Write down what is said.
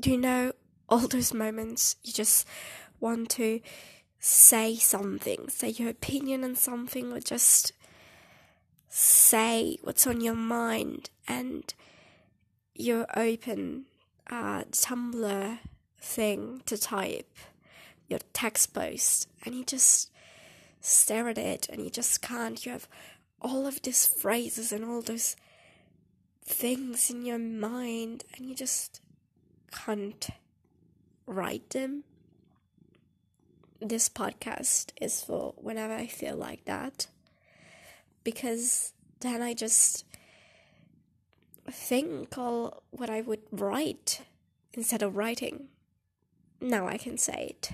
do you know all those moments you just want to say something, say your opinion on something, or just say what's on your mind, and you're open a Tumblr thing to type your text post, and you just stare at it, and you just can't. You have all of these phrases and all those things in your mind, and you just can't write them. This podcast is for whenever I feel like that. Because then I just think all what I would write instead of writing. Now I can say it.